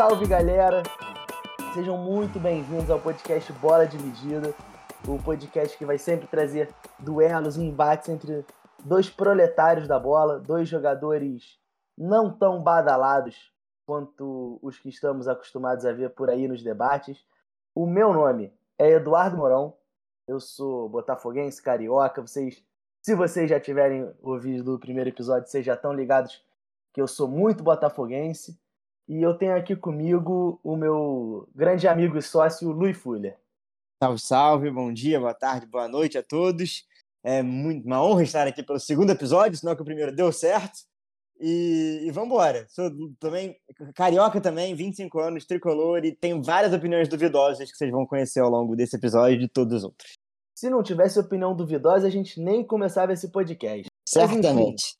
salve galera! Sejam muito bem-vindos ao podcast Bola Dividida, o podcast que vai sempre trazer duelos e embates entre dois proletários da bola, dois jogadores não tão badalados quanto os que estamos acostumados a ver por aí nos debates. O meu nome é Eduardo Morão, eu sou botafoguense, carioca, vocês se vocês já tiverem ouvido o primeiro episódio, vocês já estão ligados que eu sou muito botafoguense. E eu tenho aqui comigo o meu grande amigo e sócio, Luiz Fuller. Salve, salve, bom dia, boa tarde, boa noite a todos. É muito, uma honra estar aqui pelo segundo episódio, senão que o primeiro deu certo. E, e vamos embora. Sou também carioca também, 25 anos, tricolor e tenho várias opiniões duvidosas que vocês vão conhecer ao longo desse episódio e de todos os outros. Se não tivesse opinião duvidosa, a gente nem começava esse podcast. Certamente.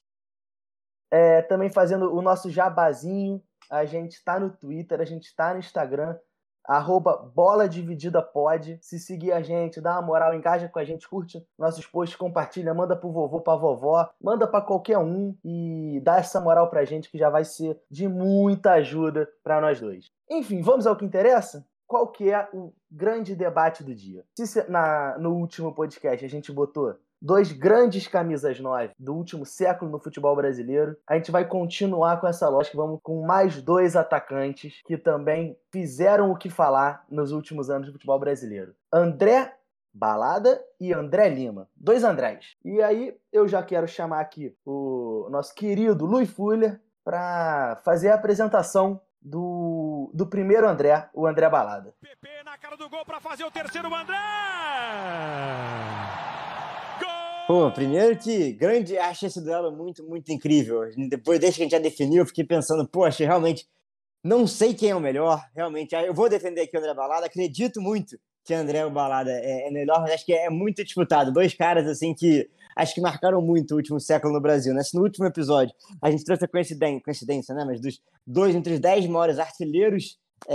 é, também fazendo o nosso jabazinho, a gente está no Twitter, a gente está no Instagram, arroba Bola Dividida Pod. Se seguir a gente, dá uma moral, engaja com a gente, curte nossos posts, compartilha, manda pro vovô, pra vovó, manda para qualquer um e dá essa moral pra gente que já vai ser de muita ajuda para nós dois. Enfim, vamos ao que interessa? qual que é o grande debate do dia. Se na, no último podcast a gente botou dois grandes camisas 9 do último século no futebol brasileiro, a gente vai continuar com essa lógica, vamos com mais dois atacantes que também fizeram o que falar nos últimos anos do futebol brasileiro. André Balada e André Lima. Dois Andrés. E aí eu já quero chamar aqui o nosso querido Luiz Fuller para fazer a apresentação do, do primeiro André, o André Balada. PP na cara do gol para fazer o terceiro André! Pô, primeiro que grande, achei esse duelo muito, muito incrível. Depois, desde que a gente já definiu, eu fiquei pensando, achei realmente. Não sei quem é o melhor, realmente. Eu vou defender aqui o André Balada, acredito muito que o André Balada é, é melhor, mas acho que é muito disputado. Dois caras, assim, que acho que marcaram muito o último século no Brasil. Né? No último episódio a gente trouxe a coincidência, coincidência né? mas dos dois entre os dez maiores artilheiros é,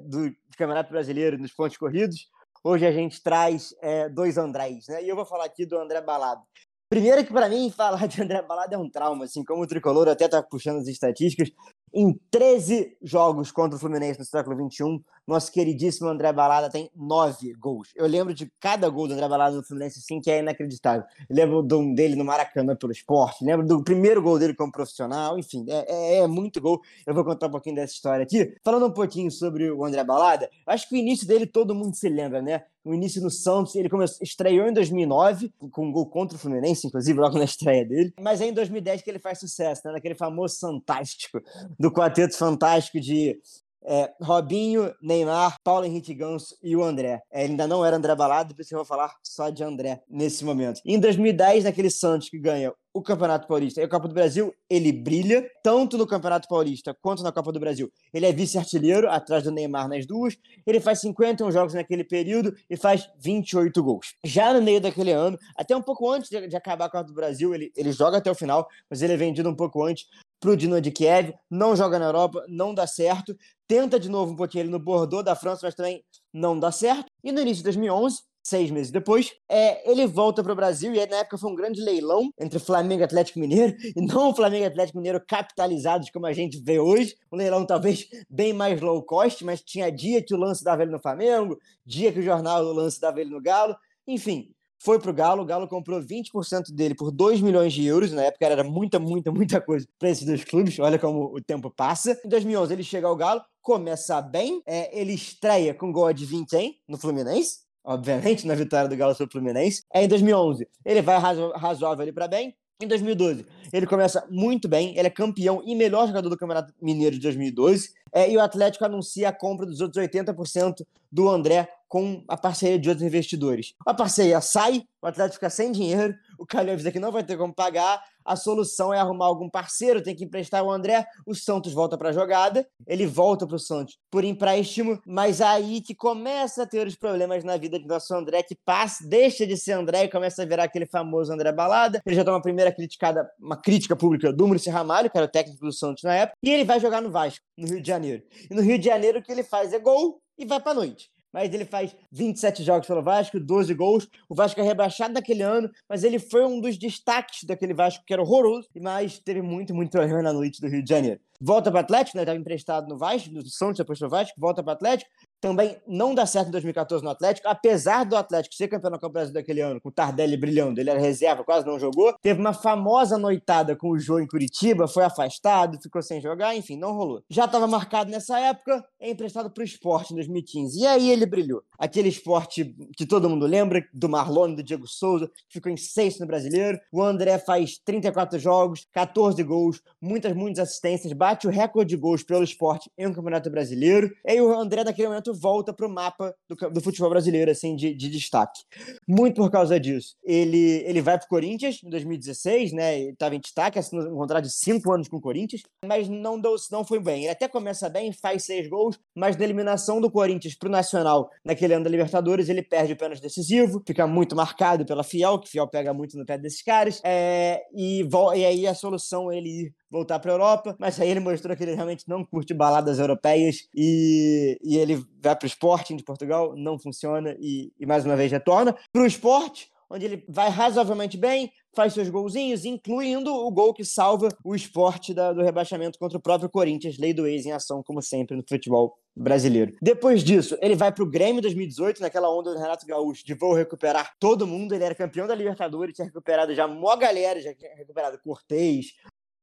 do, Campeonato Brasileiro nos pontos corridos, hoje a gente traz é, dois Andrés. Né? E eu vou falar aqui do André Balado. Primeiro que para mim falar de André Balada é um trauma, assim, como o Tricolor até tá puxando as estatísticas, em 13 jogos contra o Fluminense no século XXI, nosso queridíssimo André Balada tem 9 gols. Eu lembro de cada gol do André Balada no Fluminense, assim, que é inacreditável. Eu lembro do, dele no Maracanã pelo esporte, lembro do primeiro gol dele como profissional, enfim, é, é, é, muito gol. Eu vou contar um pouquinho dessa história aqui. Falando um pouquinho sobre o André Balada, acho que o início dele todo mundo se lembra, né? O início no Santos, ele começou, estreou em 2009, com um gol contra o Fluminense, inclusive, logo na estreia dele. Mas é em 2010 que ele faz sucesso, né? Naquele famoso fantástico do quarteto fantástico de é, Robinho, Neymar, Paulo Henrique Ganso e o André. É, ele ainda não era André Balado, por isso eu vou falar só de André nesse momento. Em 2010, naquele Santos que ganha o Campeonato Paulista e a Copa do Brasil, ele brilha, tanto no Campeonato Paulista quanto na Copa do Brasil. Ele é vice-artilheiro, atrás do Neymar nas duas. Ele faz 51 jogos naquele período e faz 28 gols. Já no meio daquele ano, até um pouco antes de, de acabar a Copa do Brasil, ele, ele joga até o final, mas ele é vendido um pouco antes para o Dinamo de Kiev, não joga na Europa, não dá certo, tenta de novo um pouquinho ele no Bordeaux da França, mas também não dá certo. E no início de 2011, seis meses depois, é, ele volta para o Brasil e na época foi um grande leilão entre Flamengo e Atlético Mineiro, e não o Flamengo e Atlético Mineiro capitalizados como a gente vê hoje, um leilão talvez bem mais low cost, mas tinha dia que o lance dava ele no Flamengo, dia que o jornal o lance dava ele no Galo, enfim, foi pro Galo, o Galo comprou 20% dele por 2 milhões de euros, na época era muita, muita, muita coisa para esses dois clubes, olha como o tempo passa. Em 2011 ele chega ao Galo, começa bem, é, ele estreia com gol de 20 no Fluminense, obviamente, na vitória do Galo sobre o Fluminense. É, em 2011 ele vai razo razoável ali para bem, em 2012, ele começa muito bem, ele é campeão e melhor jogador do Campeonato Mineiro de 2012, é, e o Atlético anuncia a compra dos outros 80% do André com a parceria de outros investidores. A parceria sai, o Atlético fica sem dinheiro, o Calil avisa que não vai ter como pagar, a solução é arrumar algum parceiro, tem que emprestar o André, o Santos volta para a jogada, ele volta para o Santos por empréstimo, mas aí que começa a ter os problemas na vida de nosso André, que passa, deixa de ser André e começa a virar aquele famoso André Balada. Ele já toma uma primeira criticada, uma crítica pública do Muricy Ramalho, que era o técnico do Santos na época, e ele vai jogar no Vasco, no Rio de Janeiro. E no Rio de Janeiro o que ele faz é gol e vai para noite mas ele faz 27 jogos pelo Vasco, 12 gols. O Vasco é rebaixado naquele ano, mas ele foi um dos destaques daquele Vasco que era horroroso, mas teve muito, muito problema na noite do Rio de Janeiro. volta para o Atlético, né? Estava emprestado no Vasco, no Santos, depois no Vasco, volta para o Atlético. Também não dá certo em 2014 no Atlético, apesar do Atlético ser campeão da Copa Brasil daquele ano, com o Tardelli brilhando, ele era reserva, quase não jogou. Teve uma famosa noitada com o Jô em Curitiba, foi afastado, ficou sem jogar, enfim, não rolou. Já estava marcado nessa época, é emprestado para o esporte em 2015. E aí ele brilhou. Aquele esporte que todo mundo lembra, do Marlone, do Diego Souza, que ficou em sexto no brasileiro. O André faz 34 jogos, 14 gols, muitas, muitas assistências, bate o recorde de gols pelo esporte em um campeonato brasileiro. E aí o André, naquele momento, volta para o mapa do, do, futebol brasileiro, assim, de, de, destaque. Muito por causa disso. Ele, ele vai para o Corinthians em 2016, né? Estava em destaque, assinou um contrato de cinco anos com o Corinthians, mas não, deu, não foi bem. Ele até começa bem, faz seis gols, mas na eliminação do Corinthians para o Nacional, naquele ano da Libertadores, ele perde o pênalti decisivo, fica muito marcado pela Fiel, que Fiel pega muito no pé desses caras, é, e, e aí a solução é ele ir voltar para a Europa, mas aí ele mostrou que ele realmente não curte baladas europeias e, e ele vai para o Sporting de Portugal, não funciona e, e mais uma vez retorna. Para o esporte, onde ele vai razoavelmente bem, faz seus golzinhos, incluindo o gol que salva o esporte da, do rebaixamento contra o próprio Corinthians, lei do ex em ação, como sempre, no futebol brasileiro. Depois disso, ele vai para o Grêmio 2018, naquela onda do Renato Gaúcho de vou recuperar todo mundo. Ele era campeão da Libertadores, tinha recuperado já mó galera, já tinha recuperado Cortez,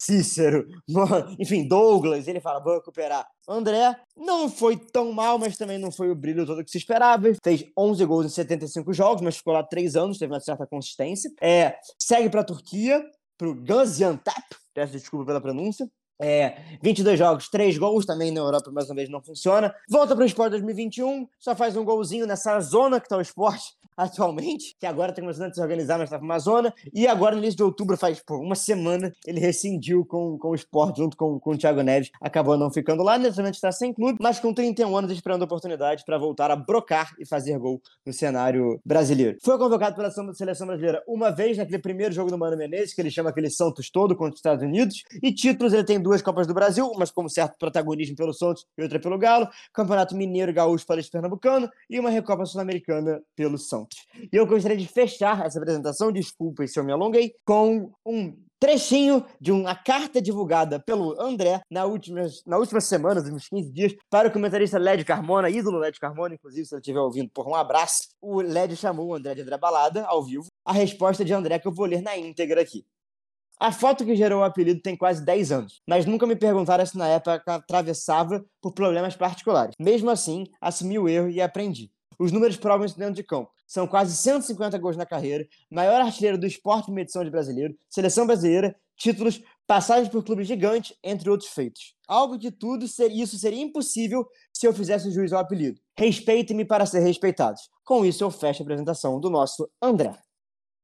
Cícero, enfim, Douglas, ele fala, vou recuperar. André não foi tão mal, mas também não foi o brilho todo que se esperava. Fez 11 gols em 75 jogos, mas ficou lá 3 anos, teve uma certa consistência. É, segue para a Turquia, para o Gaziantep, peço desculpa pela pronúncia. É, 22 jogos, 3 gols, também na Europa mais uma vez não funciona. Volta para o Sport 2021, só faz um golzinho nessa zona que está o esporte atualmente, que agora está começando a se organizar, mas estava uma zona. E agora, no início de outubro, faz pô, uma semana, ele rescindiu com, com o esporte junto com, com o Thiago Neves. Acabou não ficando lá, nesse momento está sem clube, mas com 31 anos esperando a oportunidade para voltar a brocar e fazer gol no cenário brasileiro. Foi convocado pela seleção brasileira uma vez naquele primeiro jogo do Mano Menezes, que ele chama aquele Santos todo contra os Estados Unidos. E títulos, ele tem duas Copas do Brasil, umas como certo protagonismo pelo Santos e outra pelo Galo, Campeonato Mineiro Gaúcho o Pernambucano e uma Recopa Sul-Americana pelo Santos. E eu gostaria de fechar essa apresentação, desculpa se eu me alonguei, com um trechinho de uma carta divulgada pelo André na última, na última semana, nos últimos 15 dias, para o comentarista Lédio Carmona, ídolo Lédio Carmona, inclusive, se ele estiver ouvindo, por um abraço. O Lédio chamou o André de André Balada, ao vivo. A resposta de André que eu vou ler na íntegra aqui. A foto que gerou o apelido tem quase 10 anos, mas nunca me perguntaram se na época atravessava por problemas particulares. Mesmo assim, assumi o erro e aprendi. Os números provam isso dentro de campo. São quase 150 gols na carreira, maior artilheiro do esporte em edição de brasileiro, seleção brasileira, títulos, passagens por clubes gigantes, entre outros feitos. Algo de tudo, isso seria impossível se eu fizesse juiz ao apelido. Respeite-me para ser respeitados. Com isso, eu fecho a apresentação do nosso André.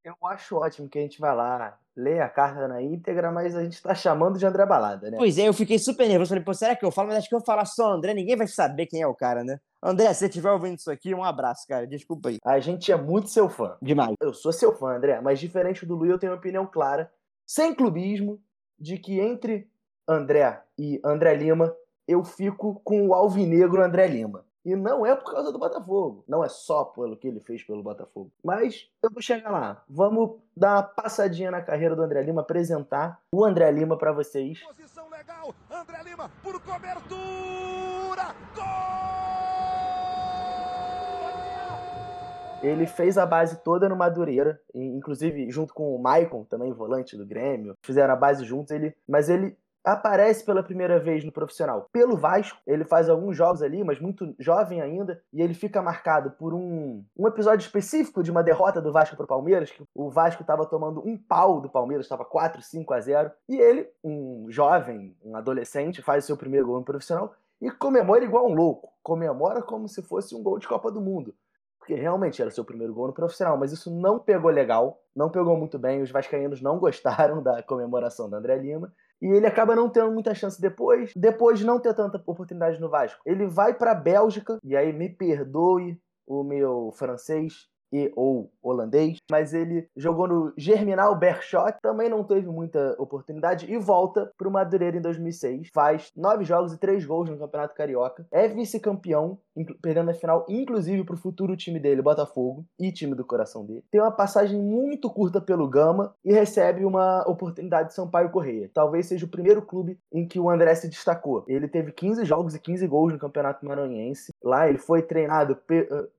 Eu acho ótimo que a gente vai lá, lê a carta na íntegra, mas a gente tá chamando de André Balada, né? Pois é, eu fiquei super nervoso. Falei, pô, será que eu falo? Mas acho que eu falar só André, ninguém vai saber quem é o cara, né? André, se você estiver ouvindo isso aqui, um abraço, cara. Desculpa aí. A gente é muito seu fã. Demais. Eu sou seu fã, André, mas diferente do Lu, eu tenho uma opinião clara, sem clubismo, de que entre André e André Lima, eu fico com o alvinegro André Lima. E não é por causa do Botafogo. Não é só pelo que ele fez pelo Botafogo. Mas eu vou chegar lá. Vamos dar uma passadinha na carreira do André Lima, apresentar o André Lima para vocês. Posição legal, André Lima por cobertura. Gol! Ele fez a base toda no Madureira, inclusive junto com o Maicon, também volante do Grêmio. Fizeram a base juntos, ele, mas ele aparece pela primeira vez no profissional pelo Vasco. Ele faz alguns jogos ali, mas muito jovem ainda, e ele fica marcado por um, um episódio específico de uma derrota do Vasco para o Palmeiras, que o Vasco estava tomando um pau do Palmeiras, estava 4, 5 a 0, e ele, um jovem, um adolescente, faz o seu primeiro gol no profissional e comemora igual um louco. Comemora como se fosse um gol de Copa do Mundo. Porque realmente era seu primeiro gol no profissional, mas isso não pegou legal, não pegou muito bem. Os vascaínos não gostaram da comemoração da André Lima e ele acaba não tendo muita chance depois, depois de não ter tanta oportunidade no Vasco. Ele vai para a Bélgica, e aí me perdoe o meu francês e ou holandês, mas ele jogou no Germinal Berchot, também não teve muita oportunidade e volta para o Madureira em 2006. Faz nove jogos e três gols no Campeonato Carioca, é vice-campeão perdendo a final, inclusive pro futuro time dele, Botafogo, e time do coração dele. Tem uma passagem muito curta pelo Gama e recebe uma oportunidade de Sampaio Correia. Talvez seja o primeiro clube em que o André se destacou. Ele teve 15 jogos e 15 gols no Campeonato Maranhense. Lá ele foi treinado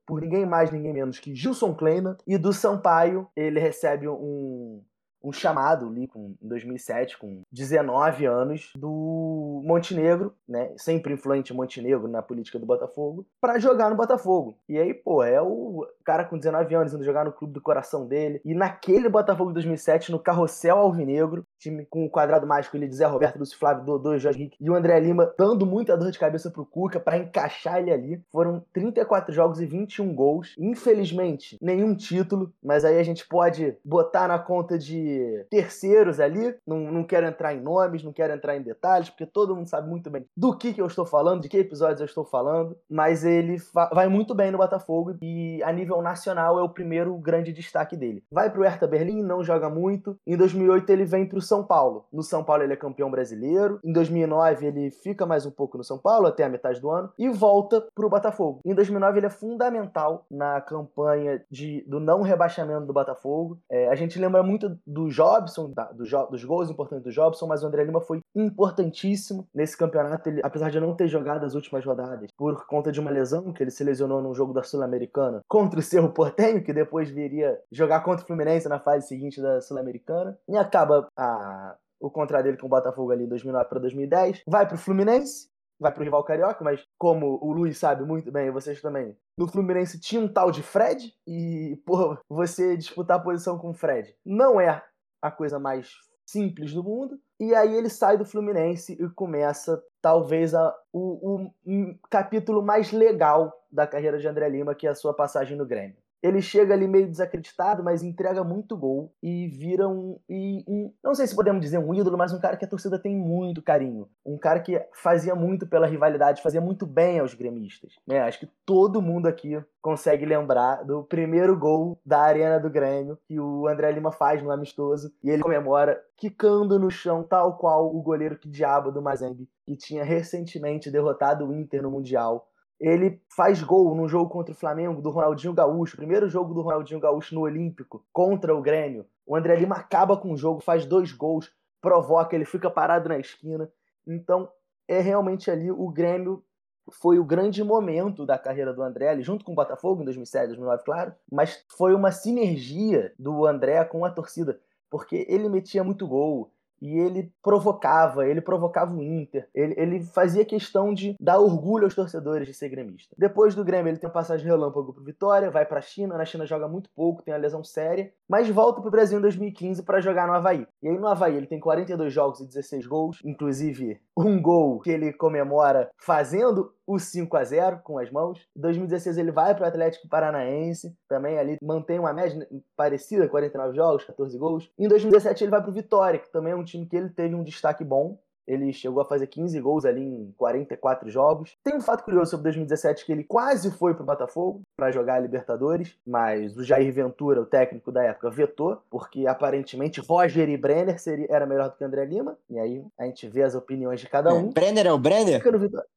por ninguém mais, ninguém menos que Gilson Kleina. E do Sampaio, ele recebe um, um chamado ali com, em 2007, com 19 anos, do Montenegro, né? Sempre influente Montenegro na política do Botafogo, para jogar no Botafogo. E aí, pô, é o cara com 19 anos indo jogar no clube do coração dele. E naquele Botafogo de 2007, no Carrossel Alvinegro, time com o quadrado mágico ele Zé Roberto, Lúcio Flávio, Dodô, Jorge Henrique e o André Lima, dando muita dor de cabeça pro Cuca para encaixar ele ali. Foram 34 jogos e 21 gols. Infelizmente, nenhum título, mas aí a gente pode botar na conta de terceiros ali. Não, não quero entrar em nomes, não quero entrar em detalhes, porque todo mundo sabe muito bem do que, que eu estou falando, de que episódios eu estou falando. Mas ele vai muito bem no Botafogo e a nível nacional é o primeiro grande destaque dele. Vai pro Hertha Berlim, não joga muito. Em 2008 ele vem pro São Paulo. No São Paulo ele é campeão brasileiro. Em 2009 ele fica mais um pouco no São Paulo, até a metade do ano, e volta pro Botafogo. Em 2009 ele é fundamental na campanha de, do não rebaixamento do Botafogo. É, a gente lembra muito do Jobson, da, do jo, dos gols importantes do Jobson, mas o André Lima foi importantíssimo nesse campeonato, ele, apesar de não ter jogado as últimas rodadas por conta de uma lesão, que ele se lesionou num jogo da Sul-Americana contra o Cerro Portenho, que depois viria jogar contra o Fluminense na fase seguinte da Sul-Americana, e acaba a o contrato dele com o Botafogo ali em 2009 para 2010. Vai para o Fluminense, vai para o rival carioca, mas como o Luiz sabe muito bem, vocês também, no Fluminense tinha um tal de Fred e, pô, você disputar a posição com o Fred não é a coisa mais simples do mundo. E aí ele sai do Fluminense e começa talvez a, o, o um capítulo mais legal da carreira de André Lima, que é a sua passagem no Grêmio ele chega ali meio desacreditado, mas entrega muito gol e vira um, e, um, não sei se podemos dizer um ídolo, mas um cara que a torcida tem muito carinho, um cara que fazia muito pela rivalidade, fazia muito bem aos gremistas. Né? Acho que todo mundo aqui consegue lembrar do primeiro gol da Arena do Grêmio que o André Lima faz no amistoso e ele comemora quicando no chão tal qual o goleiro que diabo do Mazembe que tinha recentemente derrotado o Inter no Mundial ele faz gol num jogo contra o Flamengo do Ronaldinho Gaúcho, primeiro jogo do Ronaldinho Gaúcho no Olímpico contra o Grêmio. O André Lima acaba com o jogo, faz dois gols, provoca, ele fica parado na esquina. Então, é realmente ali o Grêmio foi o grande momento da carreira do André, junto com o Botafogo em 2007, 2009, claro, mas foi uma sinergia do André com a torcida, porque ele metia muito gol, e ele provocava, ele provocava o Inter, ele, ele fazia questão de dar orgulho aos torcedores de ser gremista. Depois do Grêmio, ele tem uma passagem relâmpago pro Vitória, vai pra China, na China joga muito pouco, tem uma lesão séria, mas volta pro Brasil em 2015 para jogar no Havaí. E aí no Havaí ele tem 42 jogos e 16 gols, inclusive um gol que ele comemora fazendo o 5 a 0 com as mãos. Em 2016 ele vai para o Atlético Paranaense, também ali mantém uma média parecida, 49 jogos, 14 gols. Em 2017 ele vai para o Vitória, que também é um time que ele teve um destaque bom. Ele chegou a fazer 15 gols ali em 44 jogos. Tem um fato curioso sobre 2017 que ele quase foi pro Botafogo para jogar a Libertadores, mas o Jair Ventura, o técnico da época, vetou, porque aparentemente Roger e Brenner seria, era melhor do que André Lima. E aí a gente vê as opiniões de cada um. É, Brenner é o Brenner? Fica no Vitória.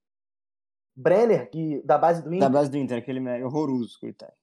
Brenner, que, da base do Inter. Da base do Inter, aquele é horroroso, coitado.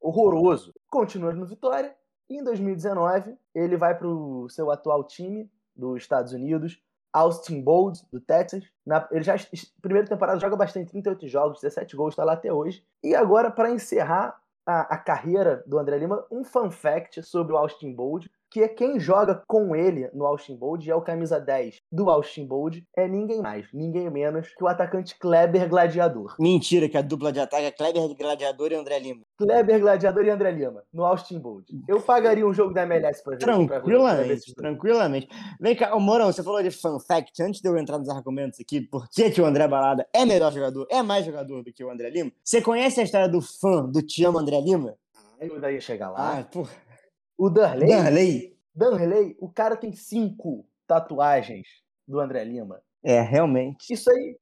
Horroroso. Continua no Vitória. E em 2019, ele vai para o seu atual time dos Estados Unidos, Austin Bold, do Texas. Na, ele já, primeira temporada, joga bastante, 38 jogos, 17 gols, está lá até hoje. E agora, para encerrar a, a, carreira do André Lima, um fun fact sobre o Austin Bold que é quem joga com ele no Austin Bold, é o camisa 10 do Austin Bold, é ninguém mais, ninguém menos que o atacante Kleber Gladiador. Mentira, que a dupla de ataque é Kleber Gladiador e André Lima. Kleber Gladiador e André Lima, no Austin Bold. Eu pagaria um jogo da MLS pra ver. Tranquilamente, pra tranquilamente. Vem cá, Morão, você falou de fun fact, antes de eu entrar nos argumentos aqui, por que, que o André Balada é melhor jogador, é mais jogador do que o André Lima? Você conhece a história do fã do Te Amo André Lima? Ah, eu ia chegar lá. Ah, porra. O Darley. Darley. Darley, o cara tem cinco tatuagens do André Lima. É, realmente. Isso aí,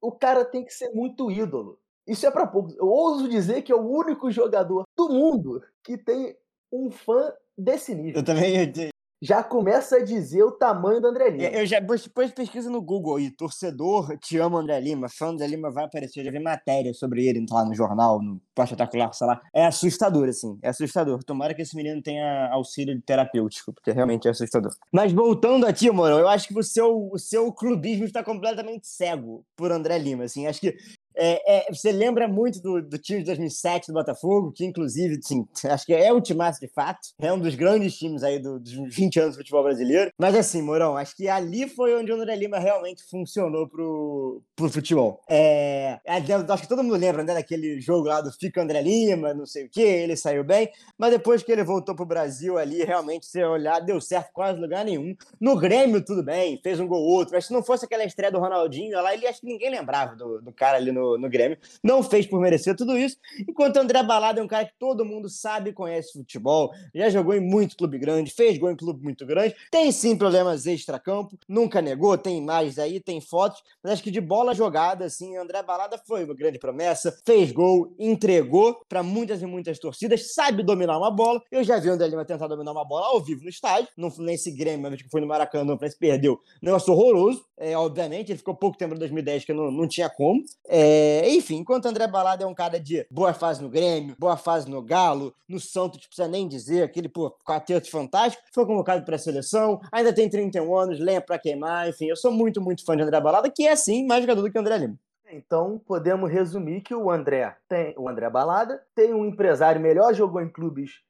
o cara tem que ser muito ídolo. Isso é para poucos. Eu ouso dizer que é o único jogador do mundo que tem um fã desse nível. Eu também já começa a dizer o tamanho do André Lima. É, eu já depois pesquisa no Google aí, torcedor te ama André Lima, fã do André Lima vai aparecer, já vi matéria sobre ele lá no jornal, no pós-espetacular, sei lá. É assustador, assim, é assustador. Tomara que esse menino tenha auxílio terapêutico, porque realmente é assustador. Mas voltando aqui, Morão, eu acho que o seu, o seu clubismo está completamente cego por André Lima, assim, acho que é, é, você lembra muito do, do, time de 2007 do Botafogo, que inclusive, acho que é o timaço de fato, é um dos grandes times aí do, dos 20 anos do futebol brasileiro. Mas assim, Mourão, acho que ali foi onde o André Lima realmente funcionou pro, pro futebol. É, é acho que todo mundo lembra né, daquele jogo lá do Fica André Lima, não sei o que, ele saiu bem, mas depois que ele voltou pro Brasil ali, realmente, você olhar, deu certo quase lugar nenhum. No Grêmio, tudo bem, fez um gol outro, mas se não fosse aquela estreia do Ronaldinho lá, ele acho que ninguém lembrava do, do cara ali no no, Grêmio. Não fez por merecer tudo isso. Enquanto André Balada é um cara que todo mundo sabe conhece futebol, já jogou em muito clube grande, fez gol em clube muito grande, tem sim problemas extra-campo, nunca negou, tem imagens aí, tem fotos, mas acho que de bola jogada, assim, André Balada foi uma grande promessa, fez gol, entregou para muitas e muitas torcidas, sabe dominar uma bola. Eu já vi o André Lima tentar dominar uma bola ao vivo no estádio, não nesse Grêmio, mas que foi no Maracanã, se perdeu. Negócio horroroso, é, obviamente, ele ficou pouco tempo em 2010 que não, não tinha como. É, é, enfim, enquanto André Balada é um cara de boa fase no Grêmio, boa fase no Galo, no Santos, não precisa nem dizer, aquele pô, quarteto fantástico, foi convocado para a seleção, ainda tem 31 anos, lenha para queimar, enfim, eu sou muito, muito fã de André Balada, que é sim mais jogador do que André Lima. Então, podemos resumir que o André tem o André Balada, tem um empresário melhor, jogou em clubes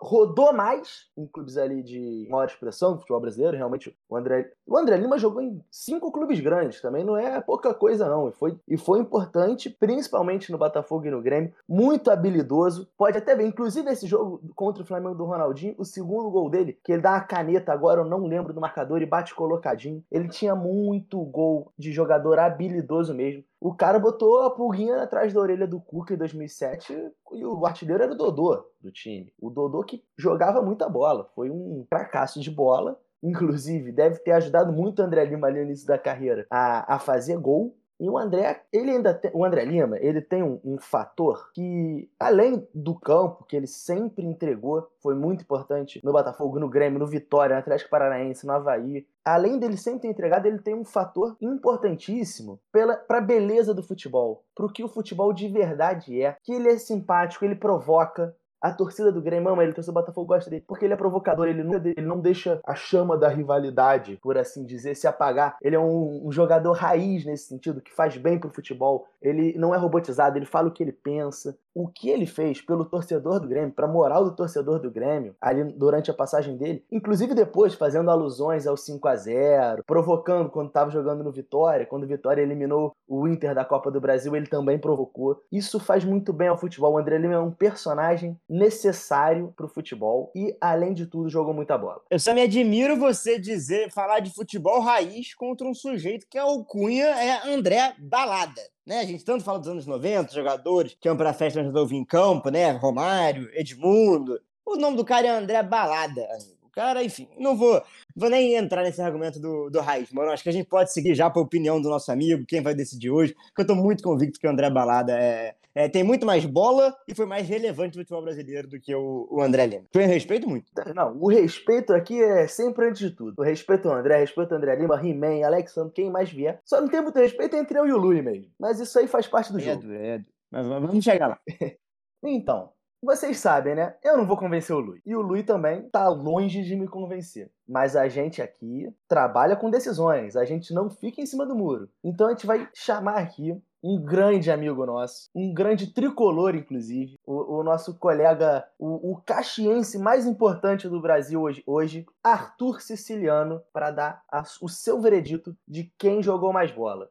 rodou mais em clubes ali de maior expressão do futebol brasileiro. Realmente, o André, o André Lima jogou em cinco clubes grandes, também não é pouca coisa, não. E foi, e foi importante, principalmente no Botafogo e no Grêmio. Muito habilidoso. Pode até ver, inclusive esse jogo contra o Flamengo do Ronaldinho, o segundo gol dele, que ele dá uma caneta, agora eu não lembro do marcador, e bate colocadinho. Ele tinha muito gol de jogador habilidoso mesmo. O cara botou a pulguinha atrás da orelha do Cuca em 2007 e o artilheiro era o Dodô do time. O Dodô que jogava muita bola, foi um fracasso de bola. Inclusive, deve ter ajudado muito o André Lima ali no início da carreira a, a fazer gol. E o André, ele ainda tem, o André Lima, ele tem um, um, fator que, além do campo, que ele sempre entregou, foi muito importante no Botafogo, no Grêmio, no Vitória, no Atlético Paranaense, no Havaí. Além dele sempre ter entregado, ele tem um fator importantíssimo para a beleza do futebol, para o que o futebol de verdade é. Que ele é simpático, ele provoca, a torcida do Grêmio ama ele, a torcida do Botafogo gosta dele, porque ele é provocador, ele não, ele não deixa a chama da rivalidade, por assim dizer, se apagar. Ele é um, um jogador raiz nesse sentido, que faz bem pro futebol. Ele não é robotizado, ele fala o que ele pensa. O que ele fez pelo torcedor do Grêmio, pra moral do torcedor do Grêmio, ali durante a passagem dele, inclusive depois fazendo alusões ao 5 a 0 provocando quando tava jogando no Vitória, quando o Vitória eliminou o Inter da Copa do Brasil, ele também provocou. Isso faz muito bem ao futebol. O André Lima é um personagem necessário para o futebol e, além de tudo, jogou muita bola. Eu só me admiro você dizer, falar de futebol raiz contra um sujeito que é o Cunha, é André Balada. Né? A gente tanto fala dos anos 90, jogadores que iam para a festa de em campo, né? Romário, Edmundo. O nome do cara é André Balada, O cara, enfim, não vou, vou nem entrar nesse argumento do, do Raiz, mano. Acho que a gente pode seguir já para a opinião do nosso amigo, quem vai decidir hoje, porque eu estou muito convicto que o André Balada é, é, tem muito mais bola e foi mais relevante no futebol brasileiro do que o, o André Lima. Foi respeito muito. Não, o respeito aqui é sempre antes de tudo. O respeito ao André, respeito ao André Lima, He-Man, Alexandre, quem mais vier. Só não tem muito respeito entre eu e o Lui mesmo. Mas isso aí faz parte do é jogo. É, Mas vamos chegar lá. então, vocês sabem, né? Eu não vou convencer o Lui. E o Lui também tá longe de me convencer. Mas a gente aqui trabalha com decisões. A gente não fica em cima do muro. Então a gente vai chamar aqui um grande amigo nosso, um grande tricolor, inclusive, o, o nosso colega, o, o, caxiense mais importante do Brasil hoje, hoje Arthur Siciliano, para dar a, o seu veredito de quem jogou mais bola: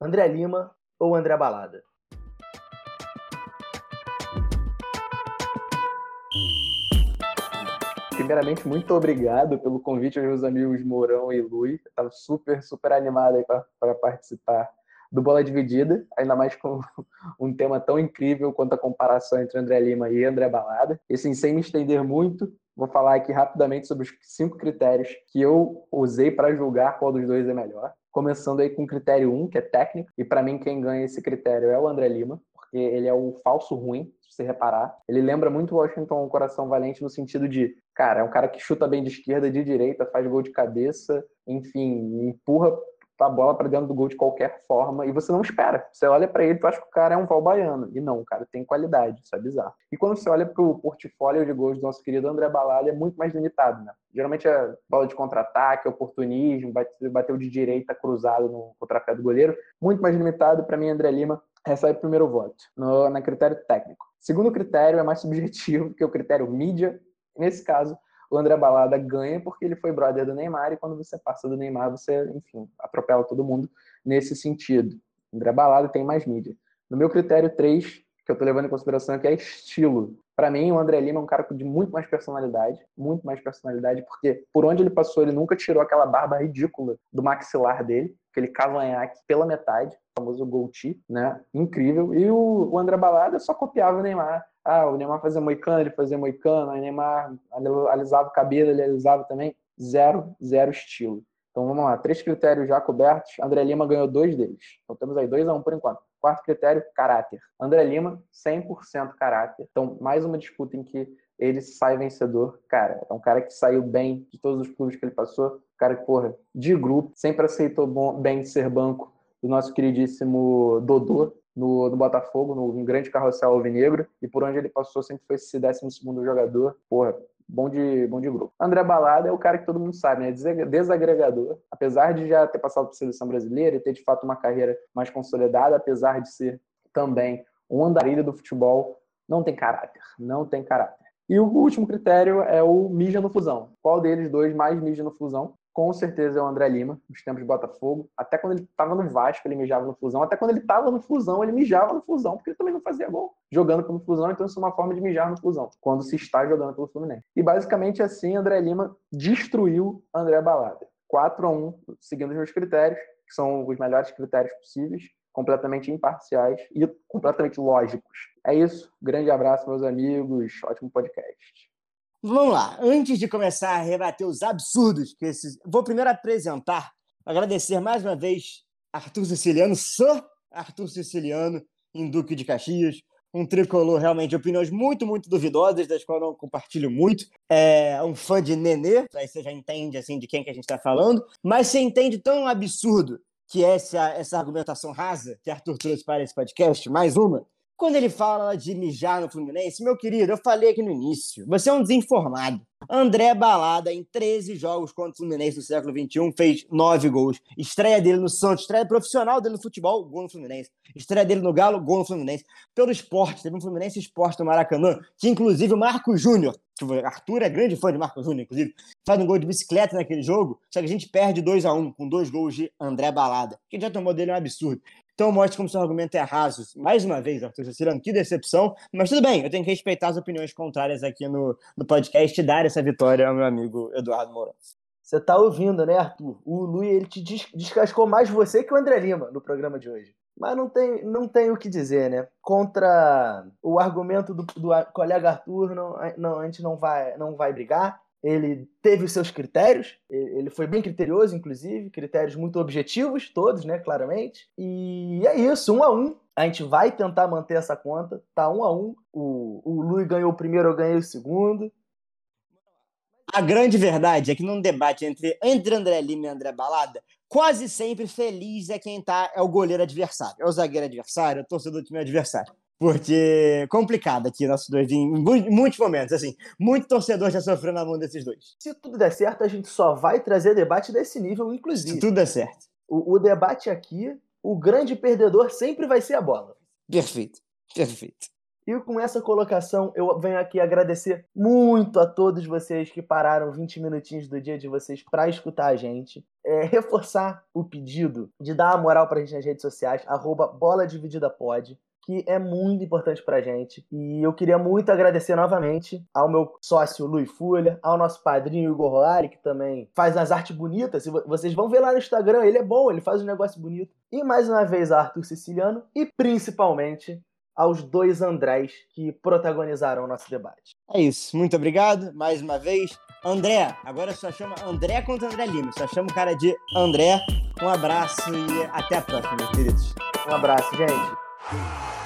André Lima ou André Balada. Primeiramente, muito obrigado pelo convite aos meus amigos Mourão e Lui. Estava super, super animado para participar do Bola Dividida, ainda mais com um tema tão incrível quanto a comparação entre André Lima e André Balada. E assim, sem me estender muito, vou falar aqui rapidamente sobre os cinco critérios que eu usei para julgar qual dos dois é melhor. Começando aí com o critério 1, um, que é técnico, e para mim quem ganha esse critério é o André Lima, porque ele é o falso ruim, se você reparar. Ele lembra muito Washington o Coração Valente no sentido de, cara, é um cara que chuta bem de esquerda, de direita, faz gol de cabeça, enfim, empurra a bola para dentro do gol de qualquer forma e você não espera. Você olha para ele, tu acha que o cara é um Val Baiano. E não, o cara tem qualidade, isso é bizarro. E quando você olha para o portfólio de gols do nosso querido André Balada, é muito mais limitado, né? Geralmente é bola de contra-ataque, oportunismo, bateu de direita cruzado no contrapé do goleiro. Muito mais limitado. Para mim, André Lima recebe o primeiro voto, no, na critério técnico. Segundo critério é mais subjetivo, que é o critério mídia. Nesse caso, o André Balada ganha porque ele foi brother do Neymar e quando você passa do Neymar, você, enfim, atropela todo mundo nesse sentido. O André Balada tem mais mídia. No meu critério 3, que eu tô levando em consideração aqui, é estilo. Para mim, o André Lima é um cara de muito mais personalidade, muito mais personalidade, porque por onde ele passou, ele nunca tirou aquela barba ridícula do maxilar dele, aquele cavanhaque pela metade, o famoso goatee, né? Incrível. E o, André Balada só copiava o Neymar. Ah, o Neymar fazia moicano, ele fazia moicano, aí o Neymar alisava o cabelo, ele alisava também. Zero, zero estilo. Então vamos lá, três critérios já cobertos. André Lima ganhou dois deles. Então temos aí dois a um por enquanto. Quarto critério, caráter. André Lima, 100% caráter. Então, mais uma disputa em que ele sai vencedor. Cara, é um cara que saiu bem de todos os clubes que ele passou. cara que, porra, de grupo, sempre aceitou bom, bem ser banco do nosso queridíssimo Dodô no, no Botafogo, no, no grande carrossel alvinegro. E por onde ele passou, sempre foi esse 12 jogador. Porra, bom de, bom de grupo. André Balada é o cara que todo mundo sabe, né? Desagregador. Apesar de já ter passado por seleção brasileira e ter de fato uma carreira mais consolidada, apesar de ser também um andarilho do futebol, não tem caráter. Não tem caráter. E o último critério é o mija no fusão. Qual deles dois mais mija no fusão? Com certeza é o André Lima, nos tempos de Botafogo. Até quando ele estava no Vasco, ele mijava no Fusão. Até quando ele estava no Fusão, ele mijava no Fusão, porque ele também não fazia gol jogando pelo Fusão. Então isso é uma forma de mijar no Fusão, quando se está jogando pelo Fluminense. E basicamente assim, André Lima destruiu André Balada. 4 a 1 seguindo os meus critérios, que são os melhores critérios possíveis completamente imparciais e completamente lógicos. É isso. Grande abraço, meus amigos. Ótimo podcast. Vamos lá. Antes de começar a rebater os absurdos que esses. Vou primeiro apresentar, agradecer mais uma vez Arthur Siciliano, Sir Arthur Siciliano, em Duque de Caxias. Um tricolor realmente de opiniões muito, muito duvidosas, das quais eu não compartilho muito. É um fã de Nenê, aí você já entende assim de quem que a gente está falando. Mas você entende tão absurdo que essa, essa argumentação rasa que Arthur trouxe para esse podcast, mais uma, quando ele fala de mijar no Fluminense, meu querido, eu falei aqui no início, você é um desinformado. André Balada, em 13 jogos contra o Fluminense no século XXI, fez 9 gols. Estreia dele no Santos, estreia profissional dele no futebol, gol no Fluminense. Estreia dele no Galo, gol no Fluminense. Pelo esporte, teve um Fluminense Esporte no Maracanã, que inclusive o Marco Júnior, que o Arthur é grande fã de Marco Júnior, inclusive, faz um gol de bicicleta naquele jogo, só que a gente perde 2 a 1 com dois gols de André Balada. Quem já tomou dele é um absurdo. Então mostra como seu argumento é raso. Mais uma vez, Arthur Ceciliano, que decepção. Mas tudo bem, eu tenho que respeitar as opiniões contrárias aqui no, no podcast e dar essa vitória ao meu amigo Eduardo Mourão. Você tá ouvindo, né, Arthur? O Lui, ele te descascou mais você que o André Lima no programa de hoje. Mas não tem, não tem o que dizer, né? Contra o argumento do, do colega Arthur, não, não, a gente não vai, não vai brigar ele teve os seus critérios, ele foi bem criterioso, inclusive, critérios muito objetivos, todos, né, claramente. E é isso, um a um. A gente vai tentar manter essa conta, tá um a um. O, o Lui ganhou o primeiro, eu ganhei o segundo. A grande verdade é que num debate entre, entre André Lima e André Balada, quase sempre feliz é quem tá, é o goleiro adversário, é o zagueiro adversário, é o torcedor do time adversário. Porque complicado aqui nossos dois em muitos momentos, assim, muito torcedor já sofreu na mão desses dois. Se tudo der certo, a gente só vai trazer debate desse nível, inclusive. Se tudo der certo. O, o debate aqui, o grande perdedor sempre vai ser a bola. Perfeito, perfeito. E com essa colocação, eu venho aqui agradecer muito a todos vocês que pararam 20 minutinhos do dia de vocês para escutar a gente. É, reforçar o pedido de dar a moral pra gente nas redes sociais, arroba bola dividida pode que é muito importante pra gente. E eu queria muito agradecer novamente ao meu sócio Luiz Fulha, ao nosso padrinho Igor Rolari, que também faz as artes bonitas. Vocês vão ver lá no Instagram, ele é bom, ele faz um negócio bonito. E mais uma vez a Arthur Siciliano e principalmente aos dois Andrés que protagonizaram o nosso debate. É isso, muito obrigado mais uma vez. André, agora só chama André contra André Lima, só chama o cara de André. Um abraço e até a próxima, meus queridos. Um abraço, gente.